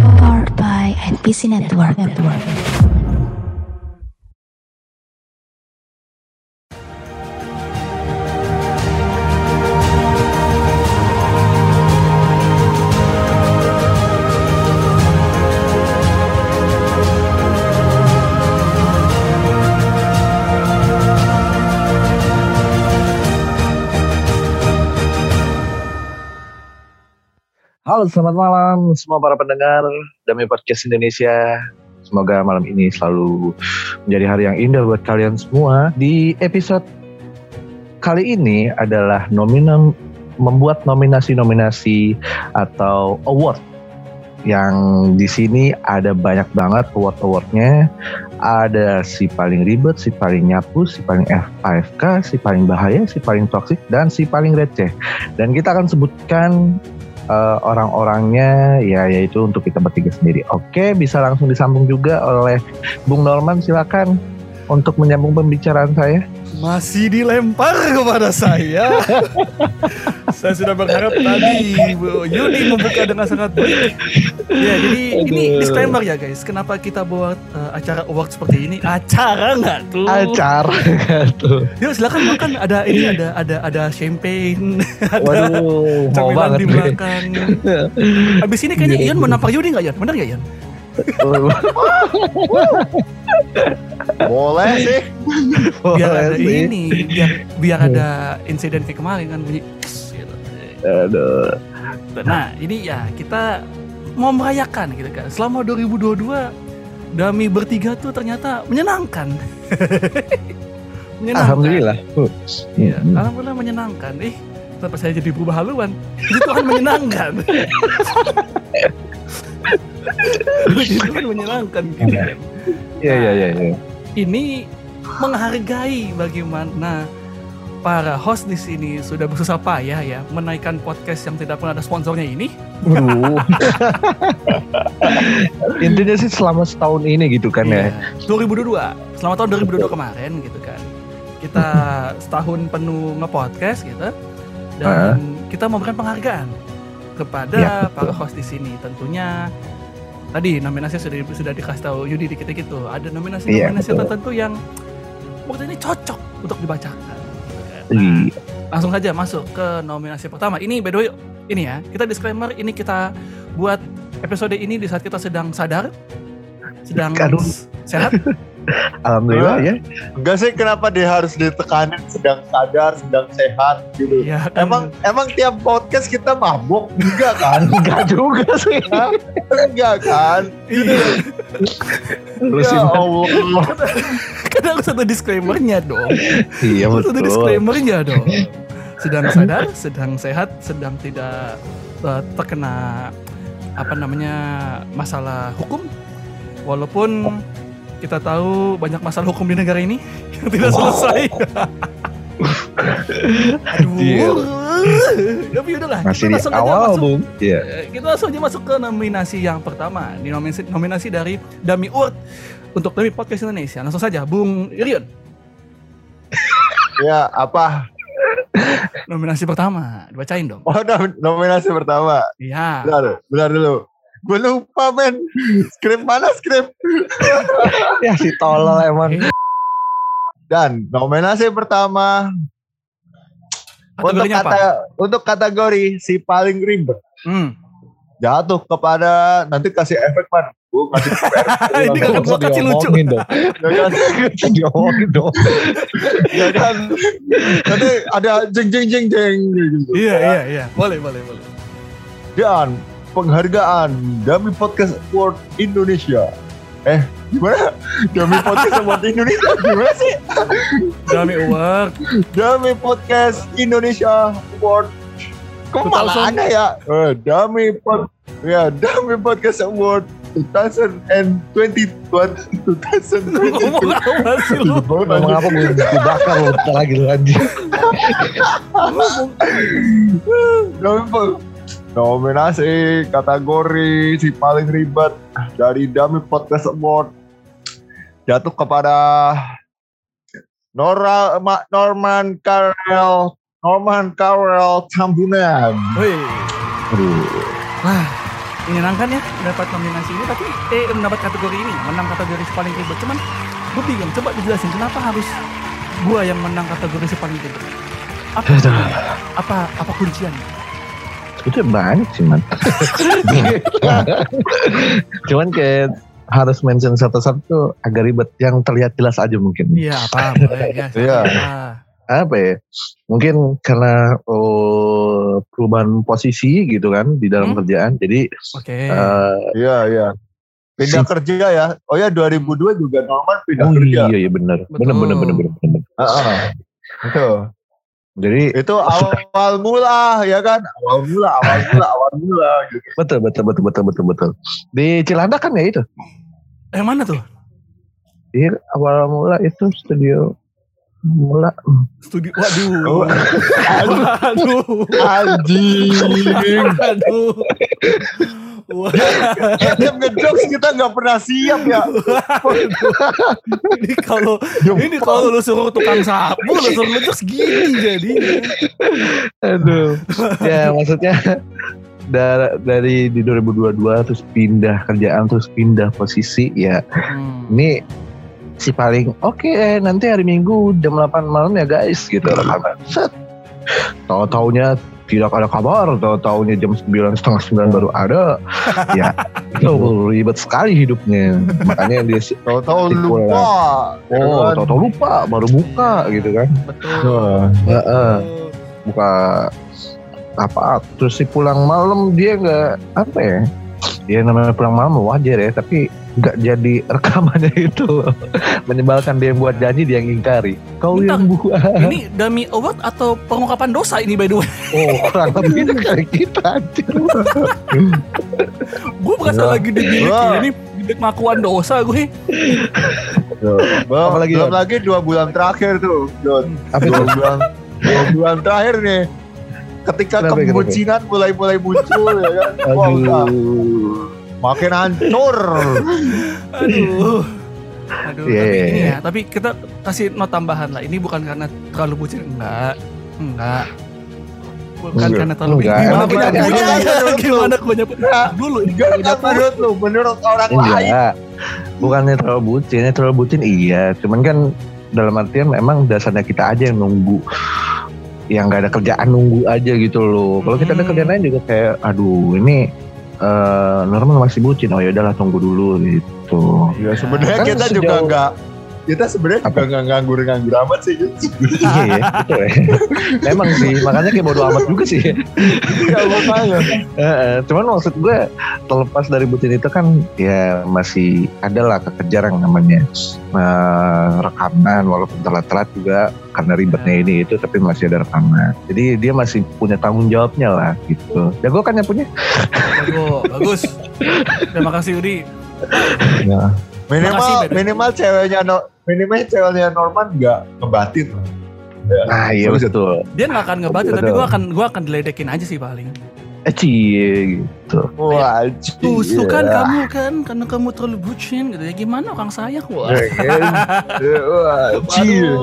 Powered by NPC Network. Network. Halo, selamat malam semua para pendengar Dami Podcast Indonesia. Semoga malam ini selalu menjadi hari yang indah buat kalian semua. Di episode kali ini adalah nominam membuat nominasi-nominasi atau award yang di sini ada banyak banget award-awardnya. Ada si paling ribet, si paling nyapu, si paling F5K, si paling bahaya, si paling toksik, dan si paling receh. Dan kita akan sebutkan uh, orang-orangnya ya yaitu untuk kita bertiga sendiri. Oke, bisa langsung disambung juga oleh Bung Norman silakan untuk menyambung pembicaraan saya. Masih dilempar kepada saya. saya sudah berharap tadi Bu Yuni membuka dengan sangat baik. Ya, jadi ini disclaimer ya guys. Kenapa kita buat uh, acara award seperti ini? Acara nggak tuh? Acara nggak tuh? Yuk silakan makan. Ada ini ada ada ada champagne. ada Waduh, mau banget. Abis ini kayaknya Ian mau nampar Yuni nggak Ian? Bener nggak Ian? Boleh sih. Biar Boleh ada sih. ini, biar biar ada insiden kayak kemarin kan bunyi. Gitu. Aduh. Nah, ini ya kita mau merayakan gitu kan. Selama 2022 Dami bertiga tuh ternyata menyenangkan. menyenangkan. Alhamdulillah. Iya, hmm. alhamdulillah menyenangkan. Ih, kenapa saya jadi berubah haluan? Puji Tuhan menyenangkan. Puji Tuhan menyenangkan gitu kan. Iya iya iya. iya. Ini menghargai bagaimana para host di sini sudah bersusah payah ya menaikkan podcast yang tidak pernah ada sponsornya ini. Waduh. Intinya sih selama setahun ini gitu kan ya. Iya. 2022. Selamat tahun 2022 kemarin gitu kan. Kita setahun penuh nge-podcast gitu. Dan kita memberikan penghargaan kepada betul. para host di sini. Tentunya tadi nominasi sudah sudah dikasih tahu Yudi dikit gitu. Ada nominasi-nominasi betul. tertentu yang waktu ini cocok untuk dibacakan. kan. Nah, langsung saja masuk ke nominasi pertama. Ini by the way, ini ya, kita disclaimer ini kita buat episode ini di saat kita sedang sadar, sedang Aduh. sehat. Alhamdulillah ya. Enggak sih kenapa dia harus ditekanin sedang sadar, sedang sehat gitu. Ya, kan? Emang emang tiap podcast kita mabuk juga kan? Enggak juga sih. Hah? Enggak kan? iya, Terusin. Ya Allah. kan harus ada disclaimernya dong. Iya betul. disclaimernya dong. Sedang sadar, sedang sehat, sedang tidak eh, terkena apa namanya masalah hukum. Walaupun kita tahu banyak masalah hukum di negara ini yang tidak selesai. Aduh. Tapi udahlah, Masih kita di langsung aja awal, masuk Bung. Iya. Eh, kita langsung aja masuk ke nominasi yang pertama di nominasi, nominasi dari Dami Award untuk Dami Podcast Indonesia. Langsung saja, Bung Irion. Ya apa? Nominasi pertama, dibacain dong. Oh nom- nominasi pertama. Iya. Bentar, bentar dulu. Gue lupa men. Skrip mana skrip? Ya si tolol emang. Dan nominasi pertama untuk Kategorinya apa? kata untuk kategori si paling ribet Hmm. jatuh kepada nanti kasih efek man. Gue kasih. Ini kan gua kecil lucu. Diomongin dong. Diomongin dong. Ya kan? Nanti ada jeng jeng jeng jeng. Iya, iya, iya. Boleh, boleh, boleh. Dan penghargaan Dami Podcast Award Indonesia. Eh, gimana? Dami Podcast Award Indonesia gimana sih? Dami Award. Dami Podcast Indonesia Award. Kok malah 2000. ada ya? Eh, Dami Pod ya Dami Podcast Award 2020 2022. Ngomong apa sih lu? Ngomong apa gue dibakar lu bentar lagi lu anjing. Nominasi kategori si paling ribet dari Dami Podcast Award. Jatuh kepada Nora Ma- Norman Carell Norman Carell Tambunan. Wah, menyenangkan ya dapat nominasi ini tapi eh mendapat kategori ini menang kategori paling ribet. Cuman gue bingung coba dijelasin kenapa harus gua yang menang kategori paling ribet? Apa apa apa kunciannya Itu banyak sih man. Cuman kayak harus mention satu-satu tuh agak ribet yang terlihat jelas aja mungkin. iya apa boleh ya Iya. apa? Ya? Mungkin karena oh, perubahan posisi gitu kan di dalam Hmm. kerjaan. Jadi oke eh, Iya, iya. Pindah Si- kerja ya. Oh ya 2002 juga Norman pindah oh kerja. iya iya benar. Benar benar benar benar. Heeh. Itu. Jadi Itu awal mula ya kan? Awal mula, awal mula, awal mula gitu. betul betul betul betul betul betul. Di Cilandak kan ya itu. yang mana tuh Iya awal mula itu studio mula. studi waduh Oh. waduh Anjing. waduh Wah, Tiap ngejokes kita nggak pernah siap ya. ini kalau ini kalau lu suruh tukang sapu lu suruh ngejok segini jadi Aduh. ya maksudnya dari, dari di 2022 terus pindah kerjaan terus pindah posisi ya Hmm. ini si paling oke eh, nanti hari Minggu jam 8 malam ya guys gitu rekaman set tahu taunya tidak ada kabar tahu taunya jam 9 setengah 9 baru ada ya itu ribet sekali hidupnya makanya dia Tahu-tahu lupa. ya oh kan? tahu tahu lupa baru buka gitu kan betul Wah. Heeh. buka apa terus si pulang malam dia nggak apa ya ya namanya pulang malam wajar ya tapi nggak jadi rekamannya itu menyebalkan dia yang buat janji dia yang ingkari kau Bentar. yang buat ini dummy award atau pengungkapan dosa ini by the way oh kurang lebih kayak kita anjir. gue berasa lagi di bilik Wah. ini bilik pengakuan dosa gue Belum, Apalagi, belum lagi dua bulan terakhir tuh, Don. apa Dua bulan, dua bulan terakhir nih. Ketika Kenapa, mulai-mulai muncul ya kan. Wah, aduh makin hancur. aduh aduh Iya, tapi iya, ini iya. ya tapi kita kasih not tambahan lah ini bukan karena terlalu bucin enggak enggak bukan Enggak. karena terlalu Enggak. gimana kita- punya Enggak. gimana gue nyebut Enggak. dulu kan menurut lu, menurut orang lain. enggak bukannya terlalu bucin ya terlalu bucin iya cuman kan dalam artian memang dasarnya kita aja yang nunggu yang nggak ada kerjaan nunggu aja gitu loh kalau kita ada Hmm. kerjaan lain juga kayak aduh ini eh normal masih bucin. Oh ya udahlah tunggu dulu gitu. Ya sebenarnya Kan kita sejauh- juga enggak kita sebenarnya juga nggak nganggur-nganggur amat sih gitu. iya ya betul ya memang sih makanya kayak bodo amat juga sih Ya makanya. Heeh, cuman maksud gue terlepas dari bucin itu kan ya masih ada lah kekejar yang namanya eh, rekaman walaupun telat-telat juga karena ribetnya ini itu tapi masih ada rekaman jadi dia masih punya tanggung jawabnya lah gitu jago kan yang punya Bagus, bagus. Terima kasih Udi. Minimal Makasih, Beda. minimal ceweknya no, minimal ceweknya Norman nggak ngebatin. nah iya betul Dia nggak akan ngebantu, tapi gue akan gue akan diledekin aja sih paling. eh cie gitu Wah, Tuh, iya. kan kamu kan karena kamu terlalu bucin gitu ya. Gimana orang sayang wah. Ya? Wah,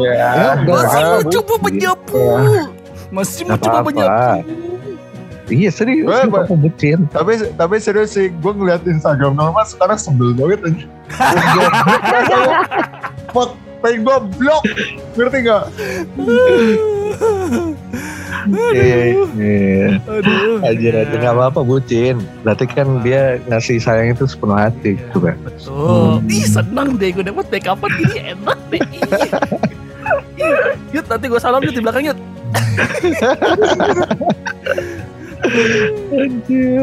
ya. Masih Ah, mau coba menyapu. Masih mau coba menyapu. Iya serius gue mau bucin tapi tapi serius sih gue ngeliat Instagram Norman sekarang sebel banget anjir. Fuck, pengen gue blok ngerti gak? Iya, iya. Aduh. Aja aja nggak apa-apa bucin. Berarti kan dia ngasih sayang itu sepenuh hati, gitu kan. Betul. Ih seneng deh gue dapet backupan gini enak deh. Yut nanti gue salam yut di belakang yut.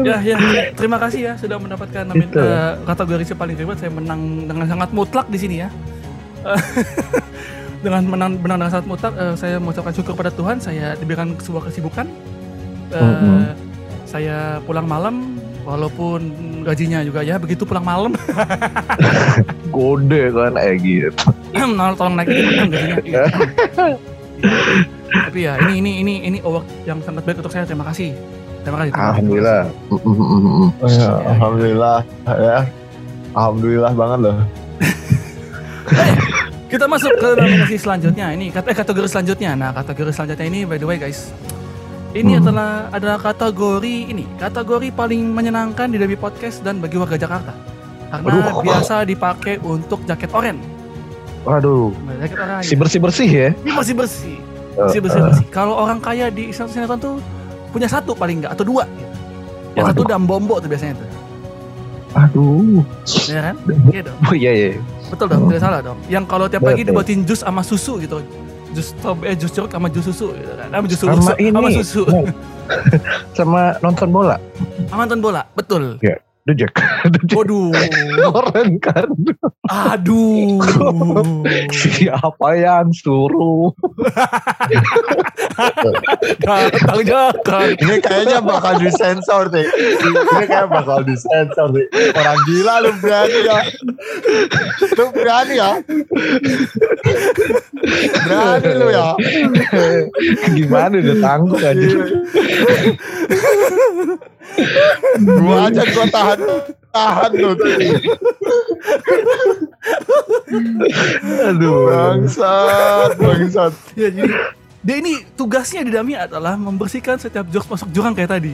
Ya ya terima kasih ya sudah mendapatkan nomin, Gitu. eh, kategori si paling ribet saya menang dengan sangat mutlak di sini ya. Dengan menang menang dengan sangat mutlak eh, saya mengucapkan syukur pada Tuhan saya diberikan sebuah kesibukan. Mhm. Saya pulang malam walaupun gajinya juga ya begitu pulang malam Gode kan, eh gitu. Nah, tolong naikin dikit dong gajinya. Iya. Tapi ya ini ini ini ini award yang sangat baik untuk saya. Terima kasih. Terima kasih. terima. Alhamdulillah. Mm, mm, mm, mm. Oh, ya, Alhamdulillah ya. Alhamdulillah banget loh. Kita masuk ke nominasi selanjutnya. Ini kata eh, kategori selanjutnya. Nah, kategori selanjutnya ini by the way guys. Ini Hmm. adalah adalah kategori ini, kategori paling menyenangkan di Derby Podcast dan bagi warga Jakarta. Karena Aduh. biasa dipakai untuk jaket oranye. Waduh, Jaket oranye. si bersih bersih ya. Ini masih bersih. Eh, Masih bersih bersih. Kalau orang kaya di sinetron tuh punya satu paling enggak atau dua. Yang satu udah bombo tuh biasanya tuh. Aduh, Ya kan? Iya dong. oh iya iya. Betul dong, tidak salah dong. Yang kalau tiap pagi dibuatin jus sama susu gitu. Jus eh jus jeruk sama jus susu gitu kan. Sama jus Sama susu ini. sama susu. Sama nonton bola. Sama nonton bola. Betul. The Jack. The Jack. Waduh. Keren kan? Aduh. Siapa yang suruh? Datang datang. Ini kayaknya bakal disensor deh. Ini kayak bakal disensor deh. Orang gila lu berani ya. Lu berani ya. Berani lu ya. Gimana udah tanggung aja. Gua aja gua tahan tahan lu. Aduh. Bangsat, bangsat. Ya jadi dia ini tugasnya di Dami adalah membersihkan setiap jokes masuk jurang kayak tadi.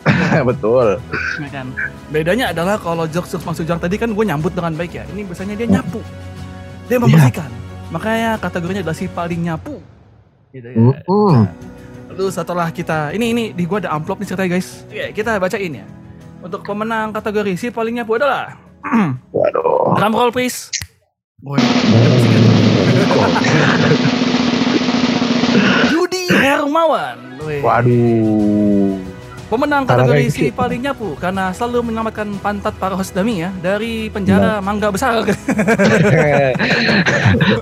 Betul. Ya kan? Bedanya adalah kalau jokes jokes masuk jurang tadi kan gue nyambut dengan baik ya. Ini biasanya dia nyapu. Dia membersihkan. Makanya kategorinya adalah si paling nyapu. Gitu ya. Mm-mm. Lalu setelah kita ini ini di gua ada amplop nih ceritanya guys. Oke, kita bacain ya. Untuk pemenang kategori si paling nyapu adalah Waduh. drum roll please. Boy. Yudi Hermawan. Wih. Waduh. Pemenang kategori si paling nyapu karena selalu menyelamatkan pantat para host dami ya dari penjara mangga besar.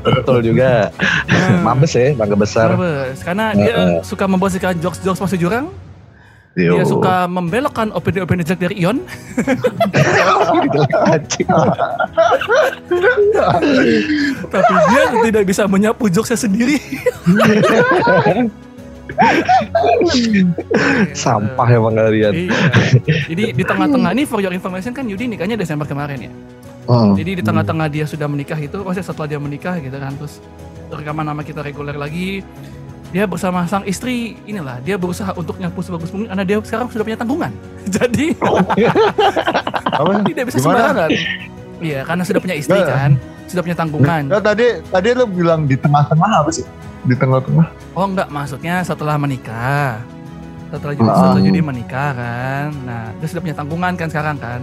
Betul juga. Mabes ya, bangga besar. Mabes. Karena dia Heeh. suka membersihkan jokes-jokes masuk jurang. Yo. Dia suka membelokkan opini-opini jelek dari Ion. Tapi dia tidak bisa menyapu jokesnya sendiri. Sampah emang kalian. Iya. Jadi di tengah-tengah ini for your information kan Yudi nikahnya Desember kemarin ya. Hmm. Jadi di tengah-tengah dia sudah menikah itu, maksudnya setelah dia menikah gitu kan, terus rekaman nama kita reguler lagi. Dia bersama sang istri inilah dia berusaha untuk nyapu sebagus mungkin karena dia sekarang sudah punya tanggungan. Jadi Apa? tidak bisa Gimana? sembarangan. Iya, karena sudah punya istri Nah. kan, sudah punya tanggungan. Ya, tadi tadi lu bilang di tengah-tengah apa sih? Di tengah-tengah. Oh enggak, maksudnya setelah menikah. Setelah Ah. setelah Judi menikah kan. Nah, dia sudah punya tanggungan kan sekarang kan.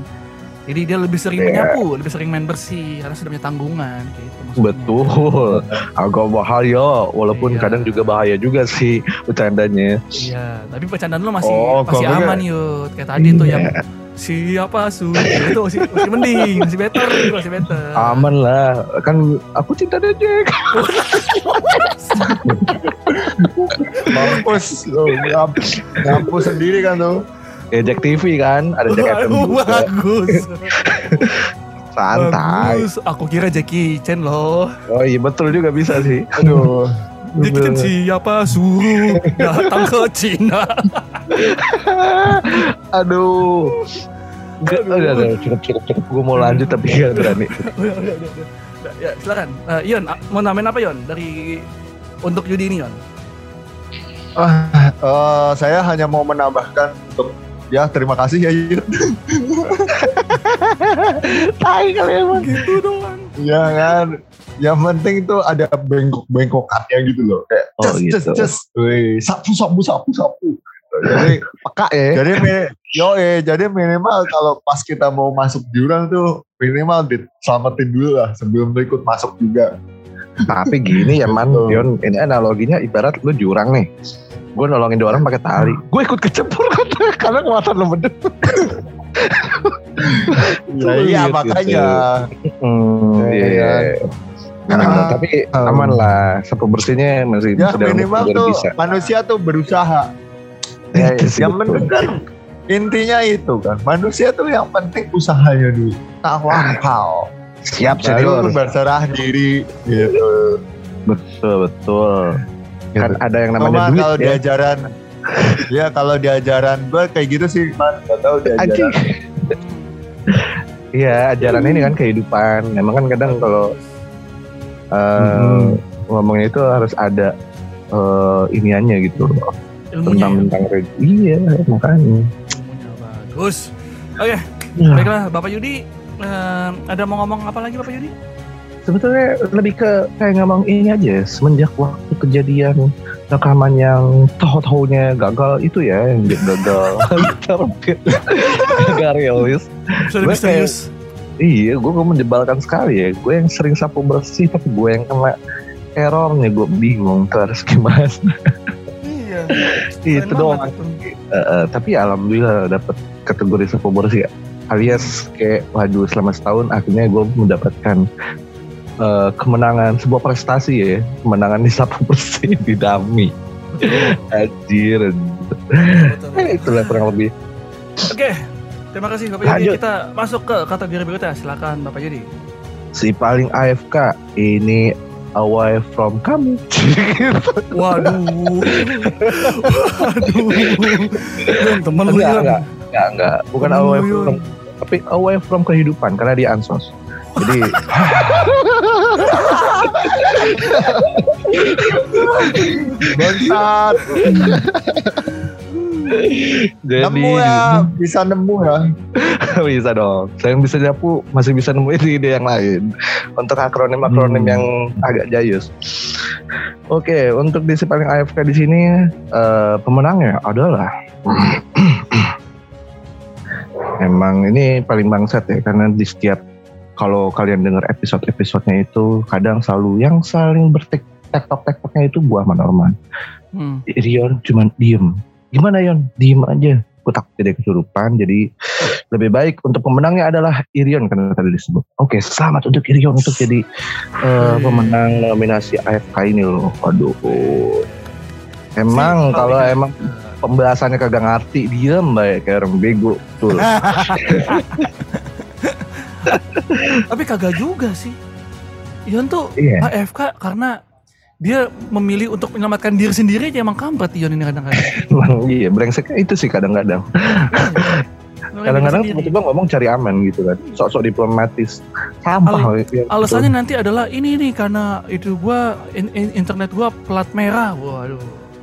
Jadi dia lebih sering Iya. menyapu, lebih sering main bersih karena sudah punya tanggungan gitu maksudnya. Betul. Agak bahaya, walaupun Iya. kadang juga bahaya juga sih bercandanya. Iya, tapi bercandaan lu masih Oh, masih aman yud. Kayak tadi tuh yang Iya. siapa su itu masih, masih mending, masih better, masih better. Aman lah, kan aku cinta ada Jack. Mampus. Nyampu, nyampu sendiri kan tuh. Ya Jack TV kan, ada Jack FM juga. bagus. Santai. Bagus. Aku kira Jackie Chan loh. Oh iya betul juga bisa sih. Aduh. Jackie Chan siapa suruh datang ke Cina. Aduh. Gak, udah, udah, cukup, cukup, cukup. Gue mau lanjut tapi gak berani. Udah, udah, udah, udah. Ya, silakan. Eh, Ion, ah, mau namain apa Ion dari untuk Yudi ini Ion? Eh, saya hanya mau menambahkan untuk ya terima kasih ya Yud. Tai kali emang. Gitu doang. Ya kan. Yang penting tuh ada bengkok-bengkokannya gitu loh. Kayak Oh, just, gitu. just, just. Wih, sapu, sapu, sapu, sapu. Jadi, Peka ya. jadi yo eh, jadi minimal kalau pas kita mau masuk jurang tuh minimal diselamatin dulu lah sebelum lu ikut masuk juga. Tapi gini ya man. Yon, ini analoginya ibarat lu jurang nih. Gue nolongin dua orang pakai tali. Gue ikut kecebur karena kekuatan lu bener. Ya, iya makanya. Hmm, Iya, iya. Nah, Nah, tapi um, aman lah. Sapu bersihnya masih Ya sudah minimal tuh bisa. manusia tuh berusaha. Ya, sih, yang kan intinya itu kan manusia tuh yang penting usahanya dulu. Tawakal. Siap Baru senior. berserah diri gitu. Betul betul. Kan Gitu. ada yang namanya duit kalau ya. diajaran ya kalau diajaran gue kayak gitu sih man gak tahu Anjing. diajaran Iya, ajaran ini kan kehidupan. Emang kan kadang kalau eh, Mhm. ngomongin itu harus ada eh, iniannya gitu loh. ilmunya ya. tentang iya makanya Ilmunya bagus. Oke, Ya, baiklah Bapak Yudi. eh, ada mau ngomong apa lagi Bapak Yudi? Sebetulnya lebih ke kayak ngomong ini aja semenjak waktu kejadian rekaman yang tahu-tahunya gagal itu ya yang gagal gagal realis Sudah Gue misterius. Iya, gue, gue menjebalkan sekali ya. Gue yang sering sapu bersih, tapi gue yang kena errornya. Gue bingung tuh harus gimana. Iya. itu doang. eh, tapi alhamdulillah dapet kategori sapu bersih. Alias kayak, waduh selama setahun akhirnya gue mendapatkan eh, kemenangan sebuah prestasi ya. Kemenangan di sapu bersih di Dami. Anjir. Eh, itulah kurang lebih. Oke, terima kasih Bapak Yudi. Lanjut. Kita masuk ke kategori berikutnya. Silakan Bapak Yudi. Si paling AFK ini away from kamu. Waduh, waduh, temen lu enggak, enggak, enggak. Bukan away from, tapi away from kehidupan karena dia ansos. Jadi Bangsat. jadi Nemu ya, bisa nemu ya. bisa dong. Saya yang bisa nyapu masih bisa nemuin ide yang lain. Untuk akronim-akronim Hmm. yang agak jayus. Oke, untuk di si paling AFK di sini eh, pemenangnya adalah Emang ini paling bangsat ya karena di setiap kalau kalian dengar episode-episodenya itu kadang selalu yang saling bertek tektok tektoknya itu gua sama Norman. Hmm. Rion cuman diem. Gimana Yon? Diem aja. Gue takut jadi kesurupan. Jadi lebih baik untuk pemenangnya adalah Irion karena tadi disebut. Oke, selamat untuk Irion untuk jadi Wih. pemenang nominasi AFK ini loh. Waduh. Emang Si kalau emang pembahasannya kagak ngerti diem baik kayak orang bego tuh. Tapi kagak juga sih. Ion tuh Iya. AFK karena dia memilih untuk menyelamatkan diri sendiri aja emang kampret Ion ini kadang-kadang. Iya brengseknya itu sih kadang-kadang. Kadang-kadang Sendiri. tiba-tiba ngomong cari aman gitu kan. Sok-sok diplomatis. Sampah. gitu. Alasannya nanti adalah ini nih karena itu gua in- in- internet gua plat merah. Waduh.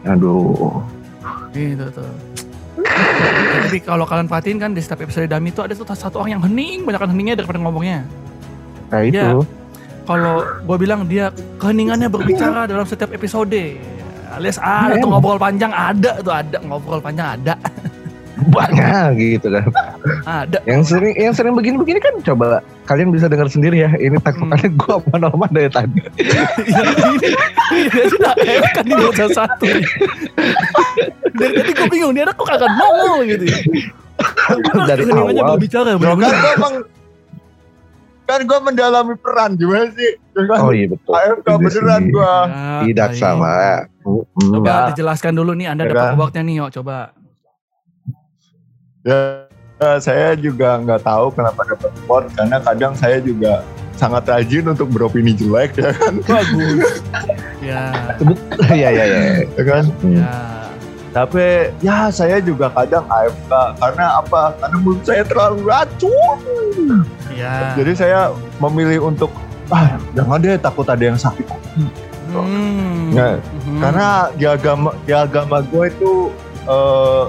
Aduh. Gitu tuh. Tapi kalau kalian perhatiin kan di setiap episode Dami itu ada tuh satu orang yang hening, banyak heningnya daripada ngomongnya. Nah itu. Iya. Kalau gue bilang dia keheningannya berbicara dalam setiap episode. Alias ada tuh Emang. ngobrol panjang ada tuh ada ngobrol panjang ada banyak gitu kan. ada. Yang sering yang sering begini-begini kan coba kalian bisa dengar sendiri ya. Ini takutnya gua sama Norman dari tadi. Iya, ini dia sudah F kan di bawah satu. Dari tadi gue bingung dia kok kagak nongol gitu. Dari Keheningannya awal. berbicara Bro, kan bener-bener. gue emang kan gue mendalami peran gimana sih? Ya kan? Oh iya betul. AFK beneran gue. Ya, Tidak sama. Coba Ya. dijelaskan dulu nih Anda Ya dapat kan? awardnya nih, yuk coba. Ya, ya, saya juga nggak tahu kenapa dapat award karena kadang saya juga sangat rajin untuk beropini jelek ya kan, Bagus. ya, Iya iya iya. ya kan. Hmm. ya. Tapi ya saya juga kadang AFK karena apa? Karena mulut saya terlalu racun. Ya. Jadi saya memilih untuk ah jangan deh takut ada yang sakit. Hmm. Nggak, Mhm. Karena di agama di agama gue itu eh,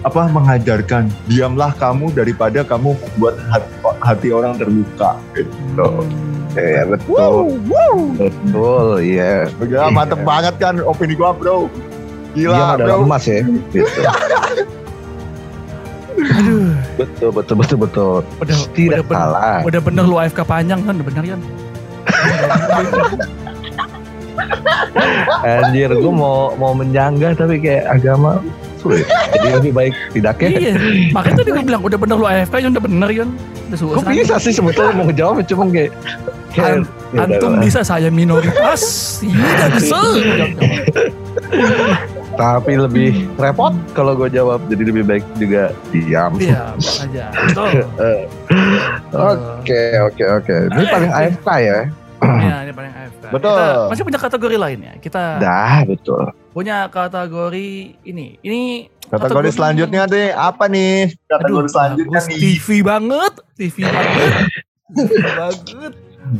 apa mengajarkan diamlah kamu daripada kamu membuat hati, hati orang terluka. Gitu. Hmm. Iya betul. Betul iya. Ya, Iya. mantep banget kan opini gua bro. Dia Gila mah bro. emas ya. Gitu. Aduh, betul betul betul betul. udah Tidak udah bener, salah. udah bener lu AFK panjang kan, udah bener kan? Anjir gue mau mau menyanggah tapi kayak agama sulit. Jadi lebih baik tidak ya. iya, makanya tadi gue bilang udah bener lu AFK, Yon udah bener Yon. Kok bisa sih sebetulnya mau ngejawab cuma kayak kayak ya Antum bisa saya minoritas, tidak bisa. tapi lebih repot kalau gue jawab jadi lebih baik juga diam. Iya, aja. Oke oke oke. Ini paling AFK ya. Iya, ini paling AFK. Betul. Kita masih punya kategori lain ya. Kita Dah betul. punya kategori ini. Ini Kategori selanjutnya deh apa nih? Kategori Aduh, selanjutnya nih. TV banget, TV banget. TV banget.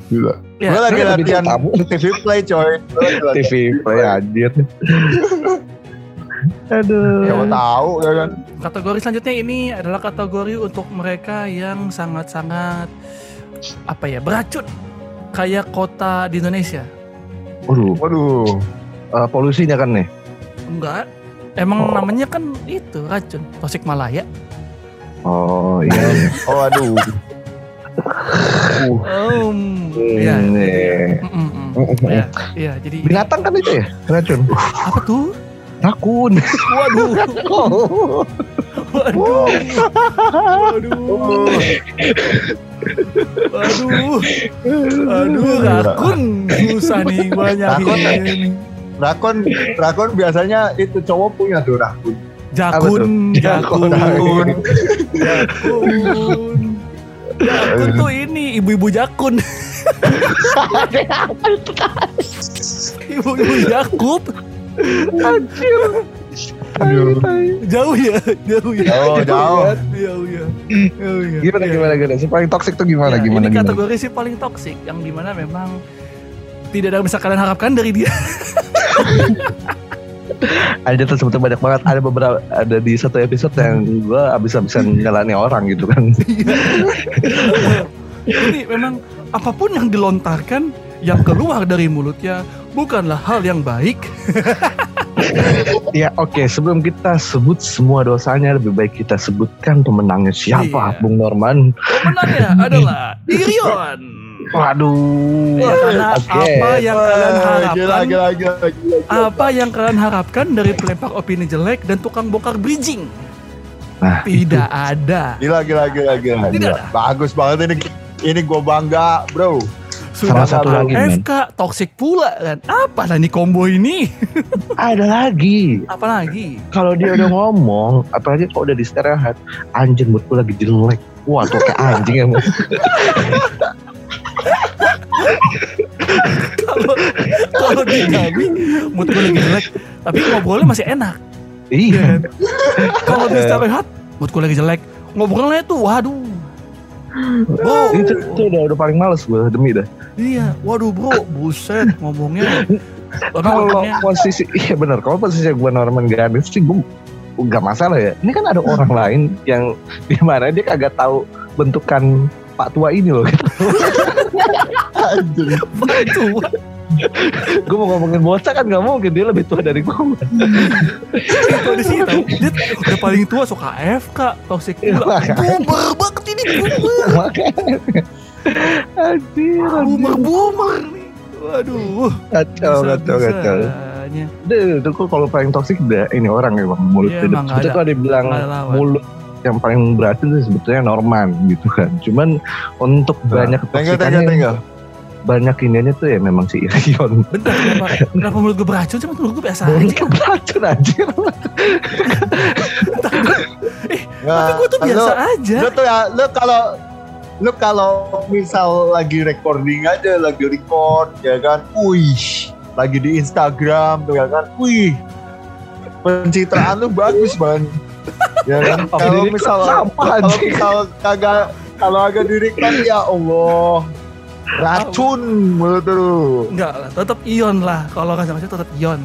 Gila. Ya, gue lagi ini latihan. TV play coy. TV play anjir. Aduh. Siapa tahu ya kan. Kategori selanjutnya ini adalah kategori untuk mereka yang sangat-sangat apa ya beracun kayak kota di Indonesia. Waduh, Waduh. eh, polusinya kan nih. Enggak. Emang Oh. namanya kan itu racun Tasik Malaya. Oh iya. Oh aduh. Um, iya. Ini. Iya, iya, jadi Binatang kan itu ya racun. apa tuh? Rakun. Waduh, waduh, waduh, waduh, aduh, rakun susah nih banyak Rakun. ini. Rakon, rakon biasanya itu cowok punya tuh rakun. Jakun, jakun, Rakun. jakun. Jakun tuh ini ibu-ibu jakun. Ibu-ibu Yakub Aduh. jauh ya, jauh ya. Oh, jauh. Jauh ya. Jauh ya. Gimana Iya. gimana gimana? Si paling toksik tuh gimana Ya, gimana ini gimana? kategori sih paling toksik yang di mana memang tidak ada yang bisa kalian harapkan dari dia. Ada tuh sebetulnya banyak banget. Ada beberapa ada di satu episode yang gue abis-abisan nyalani orang gitu kan. ini memang apa pun yang dilontarkan yang keluar dari mulutnya bukanlah hal yang baik. ya oke sebelum kita sebut semua dosanya lebih baik kita sebutkan pemenangnya siapa Iya. Bung Norman. Pemenangnya adalah Irion. Waduh. Ya, karena Oke. apa yang kalian harapkan Gila, gila, gila, gila. apa yang kalian harapkan dari pelempar opini jelek dan tukang bongkar bridging? Nah, Tidak ada. Gila, gila, gila, gila. Tidak gila. Bagus banget ini. Ini gue bangga, bro. Sama Sudah satu bro. lagi men. FK toxic pula kan. Apa lah nih combo ini? Ada lagi. Apalagi? Kalau dia udah ngomong, apalagi kalau udah diistirahat, anjing moodku lagi jelek. Wah, tuh kayak anjing emang. Kalau kalau di kami mood gue lagi jelek, tapi ngobrolnya masih enak. Iya. kan? Kalau di istirahat, mood gue lagi jelek, ngobrolnya tuh waduh. Bro, Itu, itu udah, udah paling males gue demi dah. iya, waduh bro, buset ngomongnya. Kalau Ngomongnya, posisi, iya benar. Kalau posisi gue Norman Ganis sih gue nggak masalah ya. Ini kan ada orang lain yang di mana dia kagak tahu bentukan Pak tua ini loh. Anjir. tuh, gue mau ngomongin bocah kan nggak mungkin dia lebih tua dari gue. itu di sini tahu. Dia udah paling tua suka AFK, toxic pula. Boomer banget ini boomer. Anjir, Boomer boomer nih. Waduh. Kacau, kacau, kacau. Deh, itu kok kalau paling toksik udah ini orang mulut Iya, hidup. emang nggak Sebetulnya ada- kalau dibilang mulut yang paling berarti itu sebetulnya Norman gitu kan. Cuman untuk banyak Tengah, tengah, toksikannya. Banyak ininya tuh ya memang si Irion. Bentar, kenapa, kenapa mulut gue beracun sih? Menurut gue biasa Mulut aja. beracun anjir. Tapi gue tuh biasa aja. Lu tuh ya, lu kalau lu kalau misal lagi recording aja, lagi record ya kan, wih, lagi di Instagram tuh ya kan, wih, pencitraan lu bagus banget. Ya kan, kalau misal sampah, kalau anjing. misal kagak kalau agak di record ya Allah, racun menurut lu. Enggak lah, tetap Ion lah. Kalau kasih tetap Ion.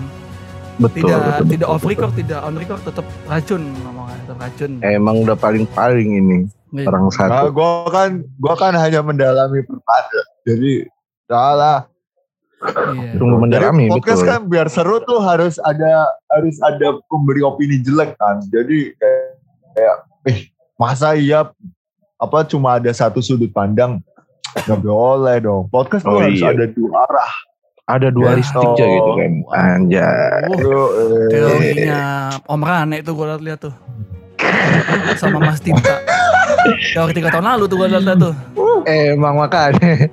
Betul. Tidak betul, tidak betul, off record, betul. tidak on record, tetap racun ngomongnya, tetap racun. Emang udah paling paling ini Iya. orang Nah, satu. gua kan gua kan hanya mendalami perkara. Jadi salah. Iya. Tunggu mendalami Jadi podcast betul. kan biar seru tuh harus ada harus ada pemberi opini jelek kan. Jadi kayak, kayak eh masa iya apa cuma ada satu sudut pandang nggak boleh dong. Podcast tuh Oh, harus iya. ada dua arah. Ada dualistik Ya, aja gitu kan. oh. Anjay. Oh, eh, teorinya Om Rane tuh gue lihat tuh. Sama Mas Tinta. Teori tiga tahun lalu tuh gue lihat tuh. Emang makanya.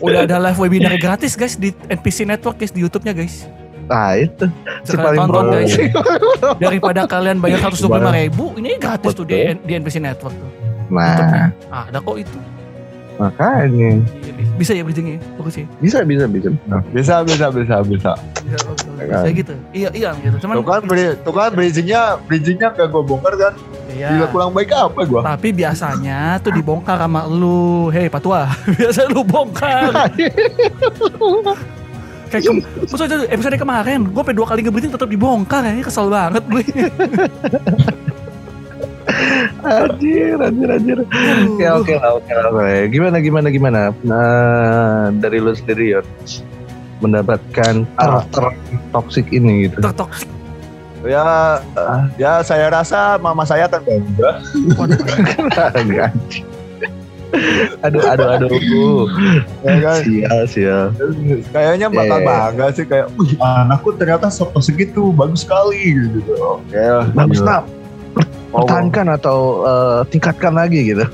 Udah ada live webinar gratis guys di NPC Network guys di YouTube-nya guys. Nah itu. Si paling tonton pro. guys. Daripada kalian bayar 125 ribu, ini gratis tuh di, di NPC Network tuh. Nah Ah, ada kok itu. Makanya. Bisa ya bridgingnya, bagus ya. Bisa bisa bisa. bisa bisa bisa bisa. Bisa, bagus. Kan. Bisa gitu. Iya, iya gitu. Cuman Tuh kan tuh kan bridgingnya bridgingnya gak gue bongkar kan. iya. Gila kurang baik apa gue? Tapi biasanya tuh dibongkar sama lu. Hei, Patua. Biasa lu bongkar. Kayak kem- maksudnya episode kemarin, gue sampai dua kali ngebreathing tetap dibongkar ya, kesel banget gue. Anjir, anjir, anjir. Oke, oke lah, oke lah. oke. Gimana, gimana, gimana? Nah, dari lu sendiri, Yon. Mendapatkan Ah. karakter toxic ini gitu. Tertoksik. Ya, ya saya rasa mama saya. Anjir. aduh, aduh, aduh. Ya kan? Sial, sial. Kayaknya bakal Iya. bangga sih kayak, wih anakku ternyata sok segitu bagus sekali gitu. Oke, Bagus, lanjut. Oh, Pertahankan atau eh, tingkatkan lagi gitu.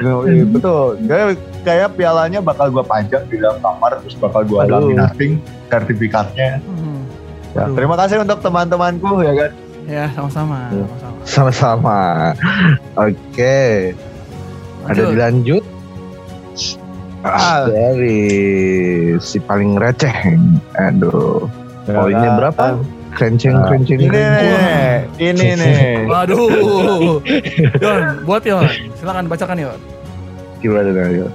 iya, betul. Kayak kayak pialanya bakal gua pajang di dalam kamar terus bakal gua Aduh. laminating sertifikatnya. Hmm. Ya, Aduh. terima kasih untuk teman-temanku ya kan. Ya, sama-sama. Iya. sama-sama. Sama-sama. Oke. Ada Lanjut. dilanjut Ah, dari si paling receh. Aduh. Poinnya ya berapa? kan. Kencing, Nah, kencing, Ini kencing. nih, ini nih. Waduh. Yon, buat Yon. Silakan bacakan Yon. Gimana nih? Yon?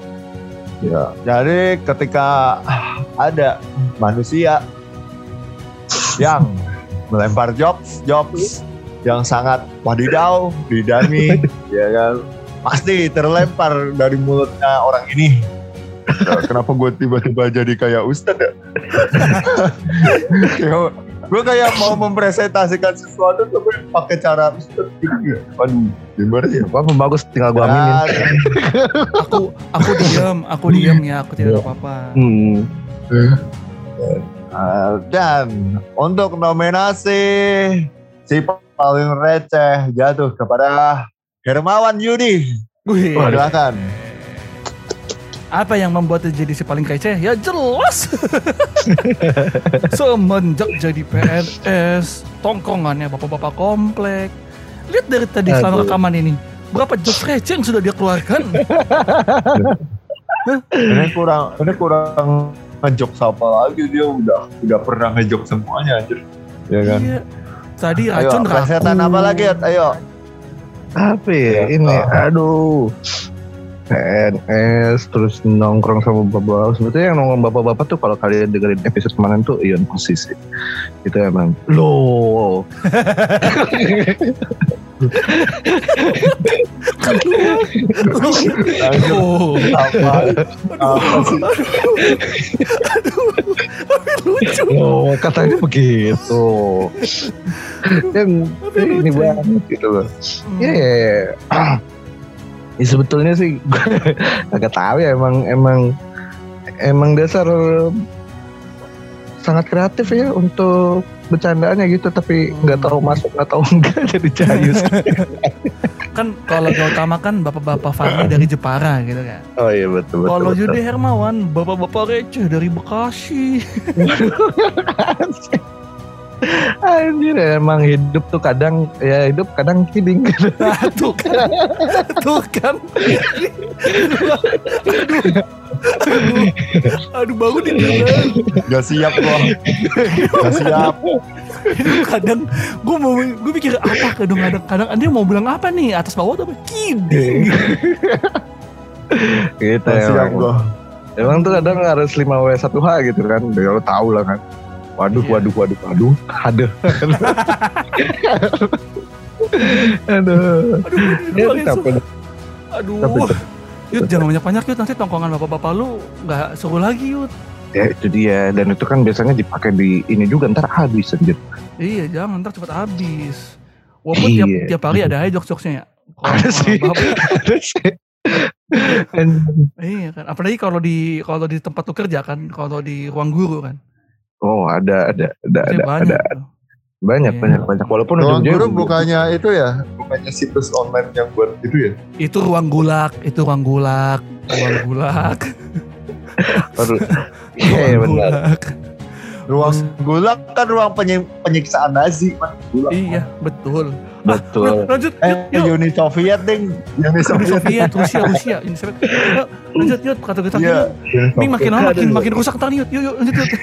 Ya, jadi ketika ada manusia yang melempar jokes, jokes yang sangat wadidaw, didami, ya kan, pasti terlempar dari mulutnya orang ini. Ya, kenapa gue tiba-tiba jadi kayak Ustadz ya? gue kayak mau mempresentasikan sesuatu tapi pakai cara gitu ya. Waduh, gimana ya? Apa bagus tinggal gua aminin. Dan- Aku aku diam, aku diam ya, aku tidak apa-apa. Hmm. Uh, dan untuk nominasi si paling receh jatuh kepada Hermawan Yudi. Wih, Silakan. Apa yang membuat dia jadi si paling kece? Ya jelas. Semenjak jadi PNS, tongkongannya bapak-bapak komplek. Lihat dari tadi Aduh. selama rekaman ini, berapa jokes receh yang sudah dia keluarkan? Ini kurang ini kurang ngejok apa lagi dia udah udah pernah ngejok semuanya anjir. Ya kan? Iya. Tadi Ayo, racun raku. presetan apa lagi? Ayo. Apa ya? Ini, aduh. PNS terus nongkrong sama bapak sebetulnya yang nongkrong bapak-bapak tuh kalau kalian dengerin episode kemarin tuh Ion posisi itu emang Apa? Apa sih? lucu. katanya begitu kan ini banget gitu loh Hmm. ya ya sebetulnya sih gue agak tahu ya emang emang emang dasar sangat kreatif ya untuk bercandaannya gitu tapi nggak tahu masuk nggak tahu enggak jadi jayus Kan kalau Gautama kan bapak-bapak Fahri dari Jepara gitu kan. oh iya betul betul, Kalau. Yudi Hermawan, bapak-bapak receh dari Bekasi. Anjir emang hidup tuh kadang ya hidup kadang kidding Nah, tuh kan. Tuh kan. aduh. Aduh, aduh bangun nih Gak siap gua. Gak siap. Ini kadang gue mau gue mikir apa kadang kadang kadang dia mau bilang apa nih atas bawah tuh apa kidding gitu Gak siap emang. gua. emang tuh kadang harus 5 w 1 h gitu kan ya lo tau lah kan waduh Iya. waduh waduh waduh. Aduh. Aduh aduh Ya, aduh, capek. aduh. Tapi Yud jangan banyak banyak Yud. Nanti tongkongan bapak-bapak lu nggak seru lagi Yud. Ya itu dia. Dan itu kan biasanya dipakai di ini juga. Ntar habis anjir. Iya jangan. Ntar cepet habis. Walaupun tiap, Iya. tiap hari ada aja jokes-jokesnya ya. Ada sih. bapak- Dan- iya kan. Apalagi kalau di kalau di tempat lu kerja kan. Kalau di ruang guru kan oh ada ada ada ada banyak ada banyak Iya. banyak banyak walaupun Ruang guru bukannya itu ya? Bukannya situs online yang buat itu ya? itu ruang gulak itu ruang gulak ruang gulak iya ruang benar gulak Ruang gulak kan ruang penyi- penyiksaan Nazi. Man. Gulak. iya betul betul lanjut Eh, yuk, yuk. Uni Soviet ding. Uni Uni Soviet. Soviet, Rusia, Rusia, Uni Soviet. Yuk, lanjut, yuk, kata kita Iya. Ini makin lama makin makin rusak ntar nih, yuk, yuk, yuk, lanjut, yuk.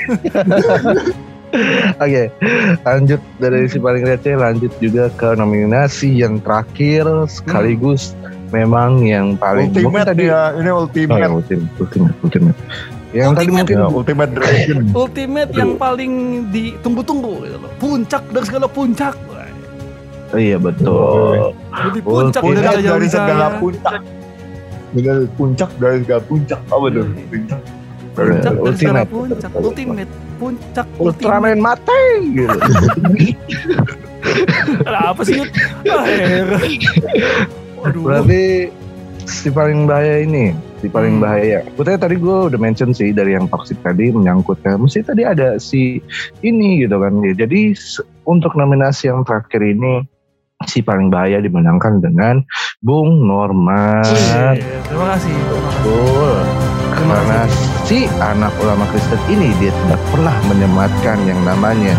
Oke, lanjut dari si paling receh lanjut juga ke nominasi yang terakhir sekaligus memang yang paling mungkin Ultimate tadi ya, ini Oh, ultimate. ya, ultimate, ultimate, ultimate. Yang tadi Ultimate. mungkin Ya, Ultimate Dragon. Ultimate yang paling ditunggu-tunggu gitu loh. Puncak dari segala puncak. Iya betul. Lebih puncak dari Puncak dari Wijaya. segala puncak. Dengan puncak dari segala puncak. Apa tuh? Puncak. Puncak dari segala Ultimate. puncak. Ultimate. Puncak. Ultraman mati gitu. Apa sih? Waduh. Berarti si paling bahaya ini, si paling Hmm. bahaya. Kutanya tadi gue udah mention sih dari yang toxic tadi menyangkut kan. Mesti tadi ada si ini gitu kan. Ya, jadi untuk nominasi yang terakhir ini si paling bahaya dimenangkan dengan Bung Norman. Wih, Terima kasih. Terima kasih. Betul. Terima Karena si anak ulama Kristen ini dia tidak pernah menyematkan yang namanya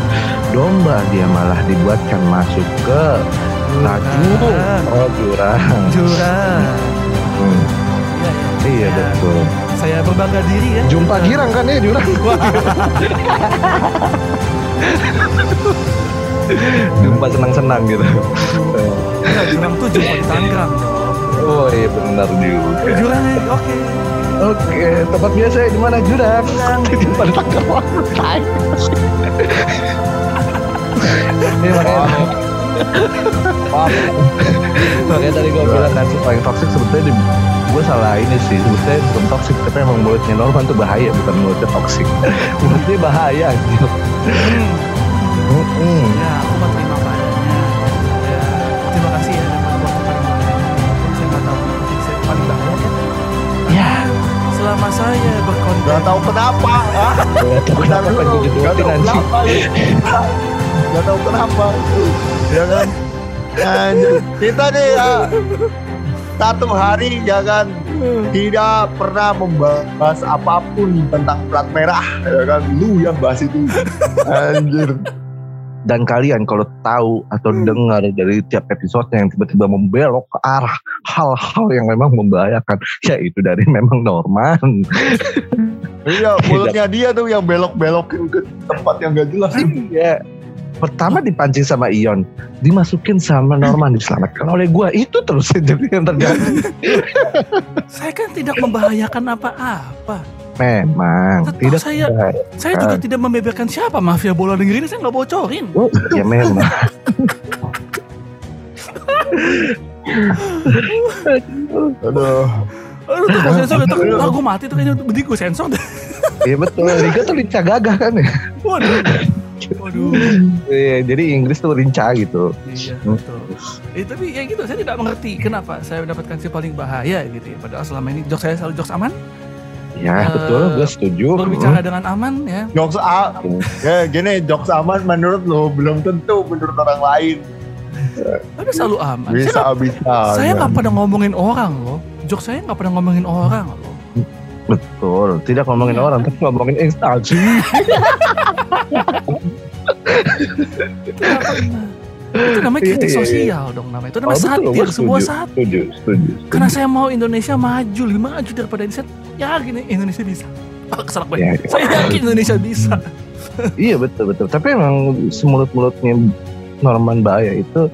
domba, dia malah dibuatkan masuk ke lajur Jurang. oh jurang. Jurang. Hmm, Iya, iya. iya Ya, betul. Saya berbangga diri ya. Jumpa girang kan ya jurang. Jumpa senang-senang gitu. Ya, jurang tuh jumpa di Tangerang. Oh iya benar juga. Jurang ya, oke. Oke, tempat biasa di mana jurang? Di Tangerang. Ini makanya Makanya tadi gue bilang kan paling toxic sebetulnya di gue salah ini sih sebetulnya bukan toxic tapi emang mulutnya Norman tuh bahaya bukan mulutnya toxic mulutnya bahaya gitu Hmm. Ya, aku mau terima padanya. Ya, terima kasih ya dapat waktu paling bahaya. Walaupun saya nggak tahu kenapa saya paling bahaya ya. ya Selama saya berkonten. Gak tahu kenapa. Ah, Gak tau Bentar kenapa dulu. kan gue Gak tahu nanti kenapa. Gak tahu kenapa. Ya kan. Anjir. Kita nih ya, satu hari ya kan tidak pernah membahas apa pun tentang plat merah ya kan lu yang bahas itu anjir dan kalian kalau tahu atau dengar dari tiap episode yang tiba-tiba membelok ke arah hal-hal yang memang membahayakan ya itu dari memang Norman iya mulutnya dia tuh yang belok-belokin ke tempat yang gak jelas Iya. Pertama dipancing sama Ion, dimasukin sama Norman, diselamatkan oleh gua. Itu terus jadi yang terjadi. Saya kan tidak membahayakan apa-apa. Memang Tetap tidak saya- baik. Saya juga tidak membeberkan siapa mafia bola negeri ini. Saya nggak bocorin. Oh, ya memang. aduh Aduh, tuh sensor itu. Ntar gue mati tuh kayaknya. Mending gue sensor deh. Iya betul. Liga tuh lincah gagah kan ya. Waduh. Waduh. Iya, jadi Inggris tuh lincah gitu. Iya, betul. Eh, tapi ya gitu, saya tidak mengerti kenapa saya mendapatkan si paling bahaya gitu ya. Padahal selama ini jok saya selalu jokes aman, Ya Eh, betul, gue setuju. berbicara dengan aman ya. jokes A ya gini jokes aman menurut lo belum tentu menurut orang lain Tapi selalu aman. Saya bisa nggak- bisa saya nggak pernah ngomongin orang loh. Jok saya nggak pernah ngomongin orang loh. Betul, tidak ngomongin Iya. orang, tapi ngomongin instansi. Itu namanya kritik Iya, iya, iya. sosial dong namanya. Itu namanya Oh, betul, satir, gua sebuah setuju, satir. Setuju, setuju. Karena saya mau Indonesia maju, lebih maju daripada Indonesia. Ya gini, Indonesia bisa. Ah, keselak gue. Ya, ya. Saya yakin Indonesia bisa. Iya betul betul. Tapi emang semulut-mulutnya Norman Bahaya itu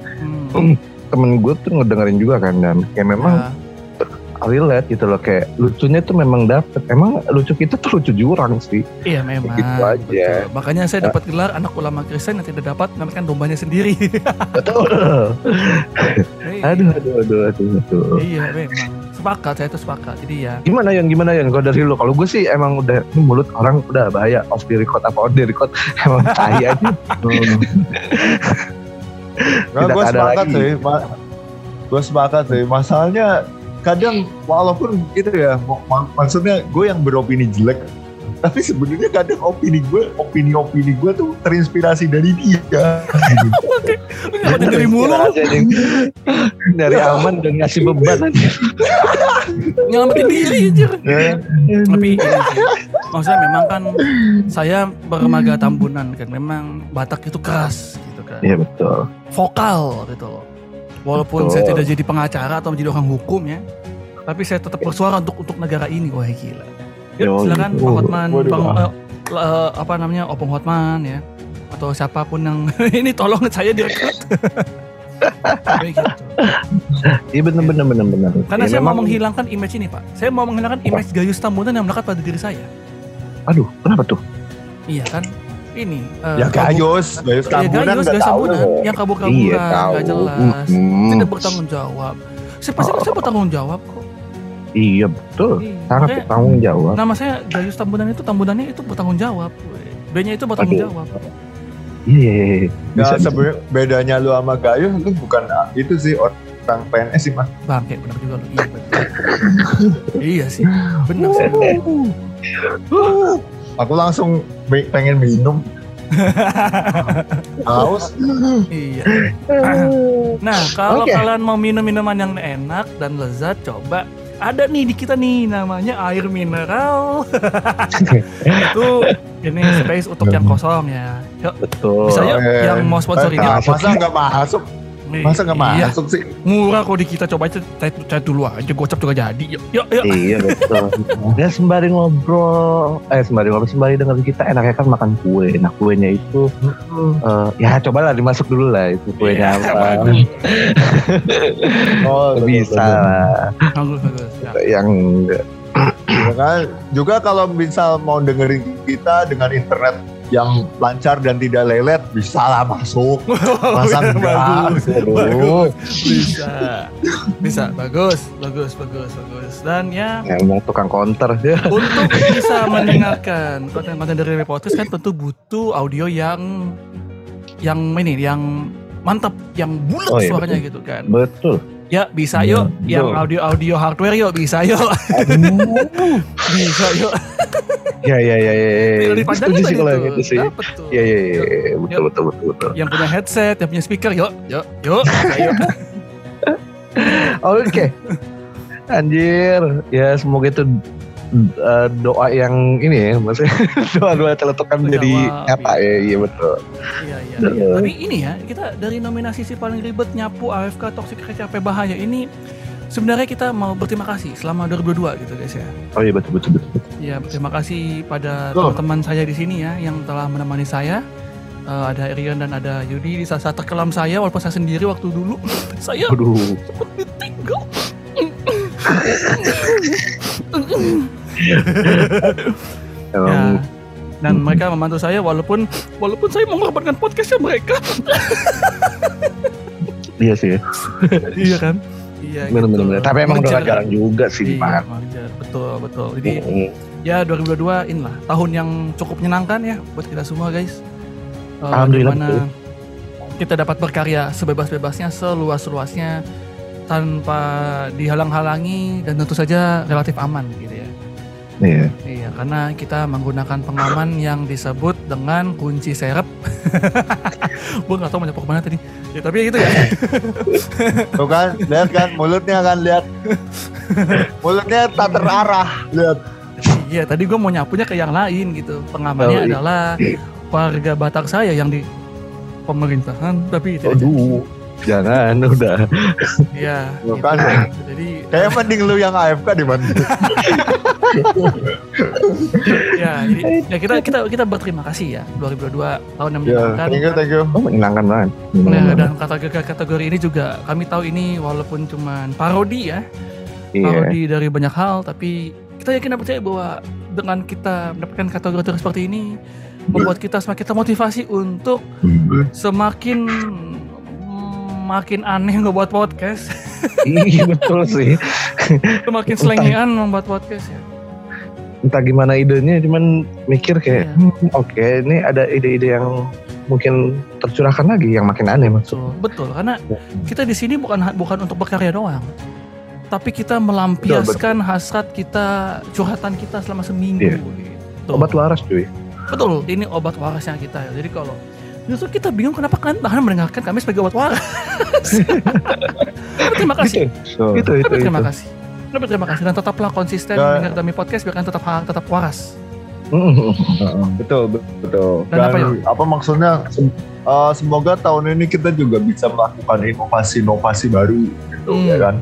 Hmm. temen gue tuh ngedengerin juga kan dan kayak memang Ya. Relate gitu loh kayak lucunya tuh memang dapet emang lucu kita tuh lucu jurang sih Iya memang. Gitu aja. betul. Makanya saya dapat gelar anak ulama Kristen yang tidak dapat mendapatkan dombanya sendiri. betul Iya. aduh aduh aduh aduh aduh Iya memang. Sepakat saya itu sepakat. Jadi ya. gimana yang gimana yang kalau dari lu kalau gue sih emang udah ini mulut orang udah bahaya off the record apa on the record emang tai aja. Nah, Tidak gue ada sepakat lagi. sih, gue sepakat sih. Masalahnya kadang walaupun gitu ya, mak- mak- maksudnya gue yang beropini jelek, tapi sebenarnya kadang opini gue, opini-opini gue tuh terinspirasi dari dia. Nyamatin dari mulu. Aja, dari aman dan ngasih beban aja. Nyelamatin diri. Ya, Tapi maksudnya memang kan saya bermaga tambunan kan. Memang Batak itu keras gitu kan. Iya betul. Vokal gitu loh. Walaupun Betul. saya tidak jadi pengacara atau menjadi orang hukum ya. Tapi saya tetap bersuara untuk untuk negara ini. Wah gila. Yuk Yo, silakan gitu. Pak Hotman, Waduh, Bang ah. eh, apa namanya Opung Hotman ya. Atau siapa pun yang ini tolong saya direkrut. Gitu. Iya bener bener bener bener. Karena Ya, saya mau menghilangkan image ini Pak. Saya mau menghilangkan image Gayus Tambunan yang melekat pada diri saya. Aduh, kenapa tuh? Iya kan? Ini eh, Ya kabur- Gayus, Gayus Ya, Tambunan Gayus. Tambunan yang kabur-kaburan, Iya, nggak jelas, Mm-mm. tidak bertanggung jawab. Saya pasti saya bertanggung jawab kok. Iya betul. Iya, Sangat makanya bertanggung jawab. Nama saya Gayus Tambunan itu Tambunannya itu bertanggung jawab. B-nya itu bertanggung Aduh. jawab. Iya, iya, iya. Nggak, Bisa, bisa. sebenarnya bedanya lu sama Gayus lu bukan ah, itu sih orang PNS sih mas. Bangke benar juga lu. Iya betul. iya sih. Benar sih. Aku langsung pengen minum. Haus. iya. Nah, kalau Oke. kalian mau minum minuman yang enak dan lezat, coba ada nih di kita nih namanya air mineral. itu ini space untuk yang kosong ya. Yuk, Betul. bisa yuk yang mau sponsor ini. Masa nggak masuk? Masa nggak iya, masuk sih? murah kok di kita coba aja chat, chat dulu aja gocap juga jadi. Yuk, yuk, yuk. Iya betul. Ya sembari ngobrol, eh sembari ngobrol, sembari dengar kita enaknya kan makan kue. Nah kuenya itu, eh, ya cobalah dimasuk dulu lah itu kuenya Iya, apa. bagus. Oh Bisa lah. Bagus, bagus. Ya. Yang Ya kan? Juga kalau misal mau dengerin kita dengan internet yang lancar dan tidak lelet, bisa lah masuk. Masa enggak? bagus, bagus, bisa, bisa, bagus, bagus, bagus, bagus. Dan ya Emang tukang counter ya. untuk bisa mendengarkan konten-konten dari Podcast kan tentu butuh audio yang yang ini, yang mantap, yang bulat Oh, iya, suaranya gitu kan. Betul. Ya bisa yuk, Betul. yang audio-audio hardware yuk bisa yuk, bisa yuk. Ya ya ya ya. ya. Lebih panjang Setuju tadi sih kalau yang tuh. itu sih. Ya. Iya iya iya iya. betul betul betul betul. Yang punya headset, yang punya speaker, yuk, yuk, yuk. Oke. Anjir, ya semoga itu uh, doa yang ini ya, maksudnya doa-doa teletukan menjadi nyata ya, iya betul. Iya iya. Iya. Tapi ini ya kita dari nominasi si paling ribet nyapu AFK toxic capek bahaya ini sebenarnya kita mau berterima kasih selama 2022 gitu guys ya. Oh iya betul betul betul. betul. Ya terima kasih pada Loh. teman-teman saya di sini ya yang telah menemani saya. Eh, ada Rian dan ada Yudi di saat-saat terkelam saya walaupun saya sendiri waktu dulu saya Aduh, sempat ditinggal. ya. Dan mereka membantu saya walaupun walaupun saya mengorbankan podcastnya mereka. iya sih. ya. iya kan? Iya. Bener gitu. bener bener. Tapi emang udah jarang juga sih, Iya, betul betul. Jadi Mm-mm. ya 2022 inilah tahun yang cukup menyenangkan ya buat kita semua guys. Eh, Alhamdulillah, di mana kita dapat berkarya sebebas-bebasnya, seluas-luasnya tanpa dihalang-halangi dan tentu saja relatif aman gitu ya. Iya. Iya, karena kita menggunakan pengaman yang disebut dengan kunci serep. Gue gak tau mau nyapa ke mana tadi. Ya tapi gitu ya. Tuh kan, lihat kan mulutnya kan lihat. Mulutnya tak terarah. Lihat. Iya, tadi gue mau nyapunya ke yang lain gitu. Pengamannya Oh, adalah warga Batak saya yang di pemerintahan, tapi tidak jadi. Jangan udah. Iya, Tuh gitu. kan. Jadi Kayak mending lu yang AFK dibanding. ya, jadi ya kita kita kita berterima kasih ya 2022 tahun yang Ya, menyenangkan. thank you, thank you. Oh menyenangkan banget. Nah, dan kategori kategori ini juga kami tahu ini walaupun cuman parodi ya, Iya. parodi dari banyak hal, tapi kita yakin dan percaya bahwa dengan kita mendapatkan kategori seperti ini membuat kita semakin termotivasi untuk semakin makin aneh ngebuat podcast, Iya betul sih. semakin selengean membuat podcast ya. Entah gimana idenya, cuman mikir kayak, Iya. hmm, oke ini ada ide-ide yang mungkin tercurahkan lagi yang makin aneh maksud. Betul, betul. Karena kita di sini bukan bukan untuk berkarya doang, tapi kita melampiaskan hasrat kita, curhatan kita selama seminggu. Iya. Gitu. Obat waras cuy. Betul, ini obat warasnya kita ya. Jadi kalau justru kita bingung kenapa kalian bahkan mendengarkan kami sebagai obat waras. Tapi terima kasih. So, itu itu Tapi itu. terima kasih. Tapi terima kasih dan tetaplah konsisten Ya. mendengar kami podcast biar kalian tetap tetap waras. Betul betul Dan apa, Yul? apa maksudnya sem- eh, semoga tahun ini kita juga bisa melakukan inovasi-inovasi baru gitu Hmm. ya kan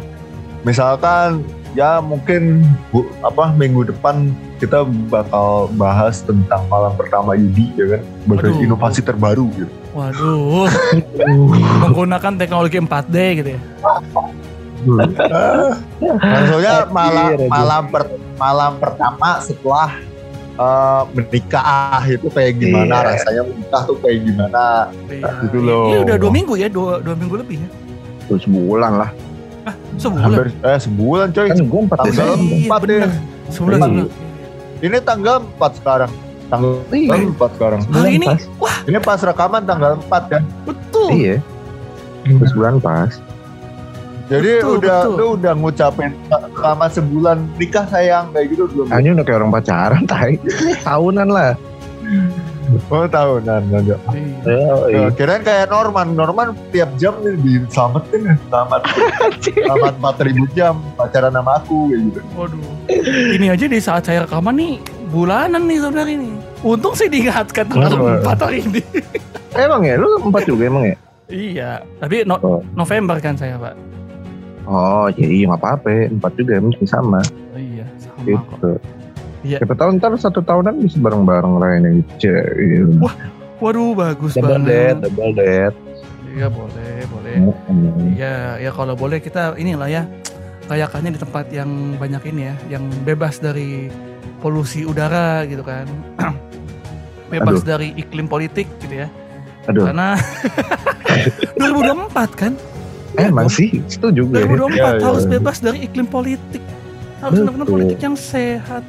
misalkan ya mungkin bu, apa minggu depan kita bakal bahas tentang malam pertama Yudi ya kan sebagai Waduh. inovasi terbaru gitu Waduh, menggunakan teknologi 4D gitu ya. maksudnya malam Iya, malam per- malam pertama setelah eh, menikah itu kayak gimana Iya. rasanya menikah tuh kayak gimana Iya. gitu loh. Ini udah dua minggu ya, dua, dua minggu lebih ya. Terus sebulan lah. Sebulan. hampir eh sebulan coy Kan gue empat. Iya, empat bener. ya. Sebulan, Iya. sebulan. Ini tanggal 4 sekarang tanggal Iya. 4 sekarang Hari Sebulan ini, pas. wah ini pas rekaman tanggal 4 kan betul. Iya. Terus bulan pas. jadi Betul, udah betul. lu udah ngucapin selama sebulan nikah sayang kayak gitu belum Hanya udah kayak orang pacaran, tai. Tahunan lah. Oh tahunan Iya. Ya, Eh, kirain kayak Norman Norman tiap jam nih diselamatin ya selamat selamat 4000 jam pacaran sama aku kayak gitu Waduh. Ini aja di saat saya rekaman nih bulanan nih sebenarnya ini. Untung sih diingatkan tanggal? 4 hari ini. Emang ya, lu empat juga emang ya? iya, tapi no- Oh. November kan saya, Pak. Oh, ya iya nggak apa-apa. Empat juga mungkin sama. Oh, iya, sama kok. Iya. Siapa tahu ntar satu tahunan bisa bareng-bareng lainnya gitu. Iya. Waduh, bagus Double banget. date, double date. Iya, boleh, boleh. Mm-mm. Ya, ya kalau boleh kita inilah ya rayakannya di tempat yang banyak ini ya, yang bebas dari polusi udara gitu kan. bebas Aduh. dari iklim politik gitu ya. Aduh, Karena 2024 kan? emang sih, setuju gue. 2024 Ya, ya, harus ya. bebas dari iklim politik. Harus benar-benar politik yang sehat.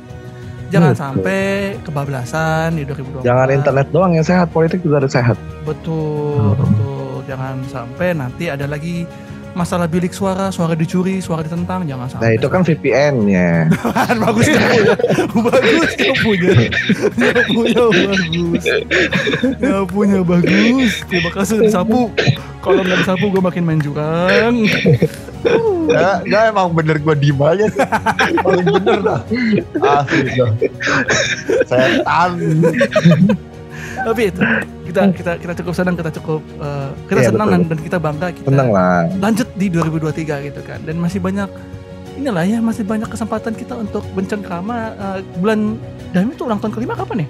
Jangan Betul. sampai kebablasan di 2024. Jangan internet doang yang sehat, politik juga harus sehat. Betul, Hmm. betul. Jangan sampai nanti ada lagi masalah bilik suara, suara dicuri, suara ditentang, jangan sampai. Nah itu kan VPN-nya. Bagus kan punya. bagus yang punya. Yang punya bagus. Yang punya bagus. Terima kasih udah disapu. Kalau nggak disapu gue makin main. Ya, ya emang bener gue diem aja sih paling bener dah asli dah setan Tapi itu kita kita kita cukup senang, kita cukup eh, kita Iya, senang betul. dan, dan kita bangga kita Tenang lah. lanjut di 2023 gitu kan. Dan masih banyak inilah ya masih banyak kesempatan kita untuk bencengkrama eh, bulan Dami itu ulang tahun kelima kapan ya?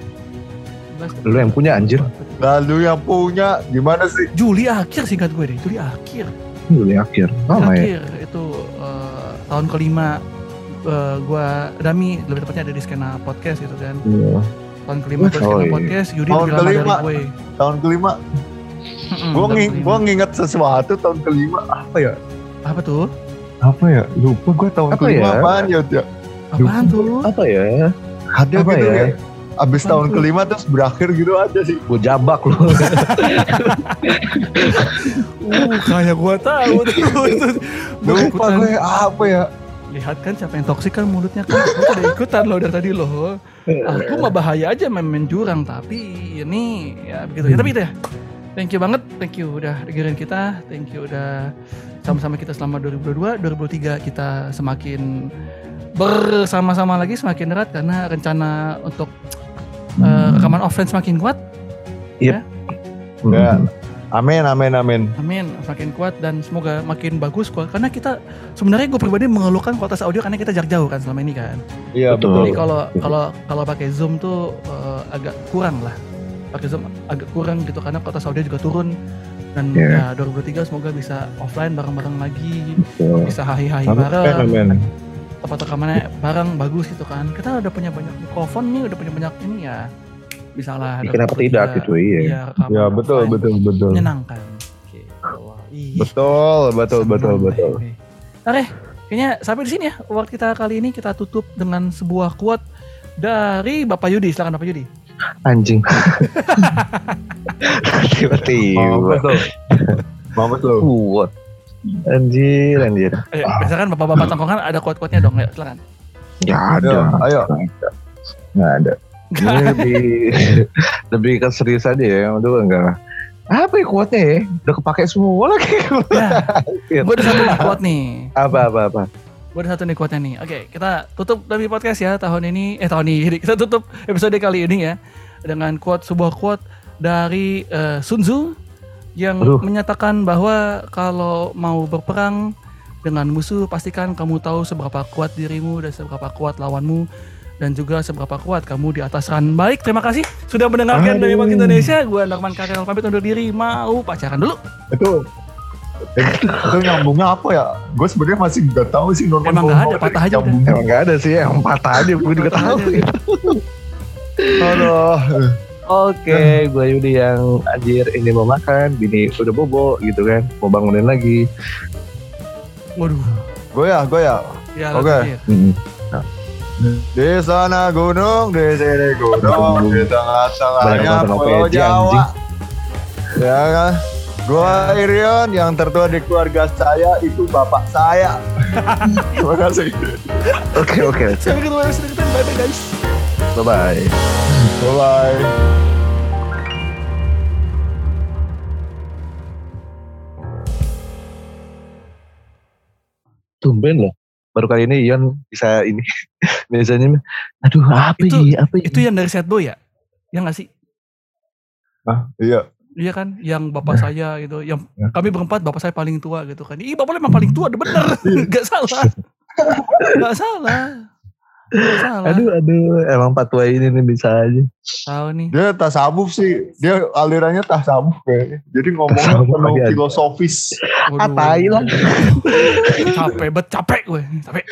Lu yang punya anjir. lalu yang punya gimana sih Juli akhir singkat gue deh, Juli akhir. Lu yang akhir. Lama ya. akhir itu eh, tahun kelima eh, gua Dami lebih tepatnya ada di skena podcast gitu kan Iya. tahun kelima gua Oh, skena iya. podcast Yudi Tahun lebih lama dari kelima. gue tahun kelima Mm-mm, gue tahun nging, kelima. gua nginget sesuatu tahun kelima apa ya apa tuh apa ya lupa gue tahun Apa kelima ya? apaan ya ya apaan tuh Apa ya? ada Apa gitu ya? ya abis tahun kelima terus berakhir gitu aja sih. Gue jabak lu. uh kayak gua tahu tuh. Lupa gue apa ya? Lihat kan siapa yang toksik kan mulutnya kan. Aku udah ikutan loh dari tadi loh. Aku mah bahaya aja main, main jurang tapi ini ya begitu. Ya tapi itu ya. Thank you banget. Thank you udah dengerin kita. Thank you udah sama-sama kita selama 2022 2023 kita semakin bersama-sama lagi semakin erat karena rencana untuk eh, rekaman offline semakin kuat. Hmm. Ya. amin amin amin. Amin semakin kuat dan semoga makin bagus kok karena kita sebenarnya gue pribadi mengeluhkan kualitas audio karena kita jarak jauh kan selama ini kan. Iya Betul. Jadi kalau kalau kalau pakai Zoom tuh eh, agak kurang lah. Pakai Zoom agak kurang gitu karena kualitas audio juga turun dan Iya. ya 2023 semoga bisa offline bareng-bareng lagi, Betul. bisa hahi-hahi bareng, amin tempat rekamannya bareng bagus gitu kan. Kita udah punya banyak mikrofon nih, udah punya banyak ini ya. Bisa lah. Kenapa 2023 tidak gitu iya. Iya, ya betul offline betul betul Menyenangkan. Ih, betul betul betul betul. Oke, kayaknya sampai di sini ya work kita kali ini kita tutup dengan sebuah quote dari Bapak Yudi. Silakan Bapak Yudi. Anjing. Tiba-tiba. Mampus tuh Kuat. Anjir, anjir. Ayo, biasa kan bapak-bapak tongkongan ada quote-quote-nya dong, ya silakan. Gak ayo ada. ayo Gak ada. Ini lebih lebih ke serius aja ya. Udah enggak lah. Apa ya kuatnya ya? Udah kepake semua lagi. Ya, gue ada satu nih quote nih. apa apa apa. Gue ada satu nih quote-nya nih. Oke, kita tutup dari podcast ya tahun ini. Eh tahun ini. Kita tutup episode kali ini ya dengan quote sebuah quote dari eh, Sun Tzu yang Aduh. menyatakan bahwa kalau mau berperang dengan musuh pastikan kamu tahu seberapa kuat dirimu dan seberapa kuat lawanmu dan juga seberapa kuat kamu di atas run. Baik, terima kasih sudah mendengarkan dari Bank Aduh. Indonesia. Gue Darman Karel pamit undur diri. Mau pacaran dulu. itu itu, itu nyambungnya apa ya? Gue sebenarnya masih nggak tahu sih Norman Emang nggak ada, patah aja udah. nyambungnya. Emang gak ada sih, emang patah aja. Gue juga tahu. Aduh. Oke, gue Yudi yang anjir ini mau makan, bini udah bobo gitu kan, mau bangunin lagi. Waduh. Goyah, goyah. Ya, Oke. lanjut, Mir. Mm-mm. Di sana gunung, di sini gunung, di tengah-tengahnya Pulau OPJ, Jawa. Ya kan? Gua Irion yang tertua di keluarga saya itu bapak saya. Terima kasih. Oke oke, Sampai ketemu episode kita. Bye bye guys. bye bye. Bye bye. Tumben loh, baru kali ini Ion bisa ini. Biasanya, aduh apa Itu- ini, apa Itu yang dari Sad Boy ya? Ya nggak sih? Iya. Iya kan, yang bapak saya gitu, yang Ya. kami berempat bapak saya paling tua gitu kan. Ih bapak lu emang paling tua, udah bener, nggak salah, nggak salah, nggak salah. Aduh aduh, emang patua ini nih bisa aja. Tahu nih. Dia tasawuf sih. Dia alirannya tasawuf kayaknya. Jadi ngomongnya penuh filosofis. Waduh. Ah, lah. capek bet, capek gue, capek.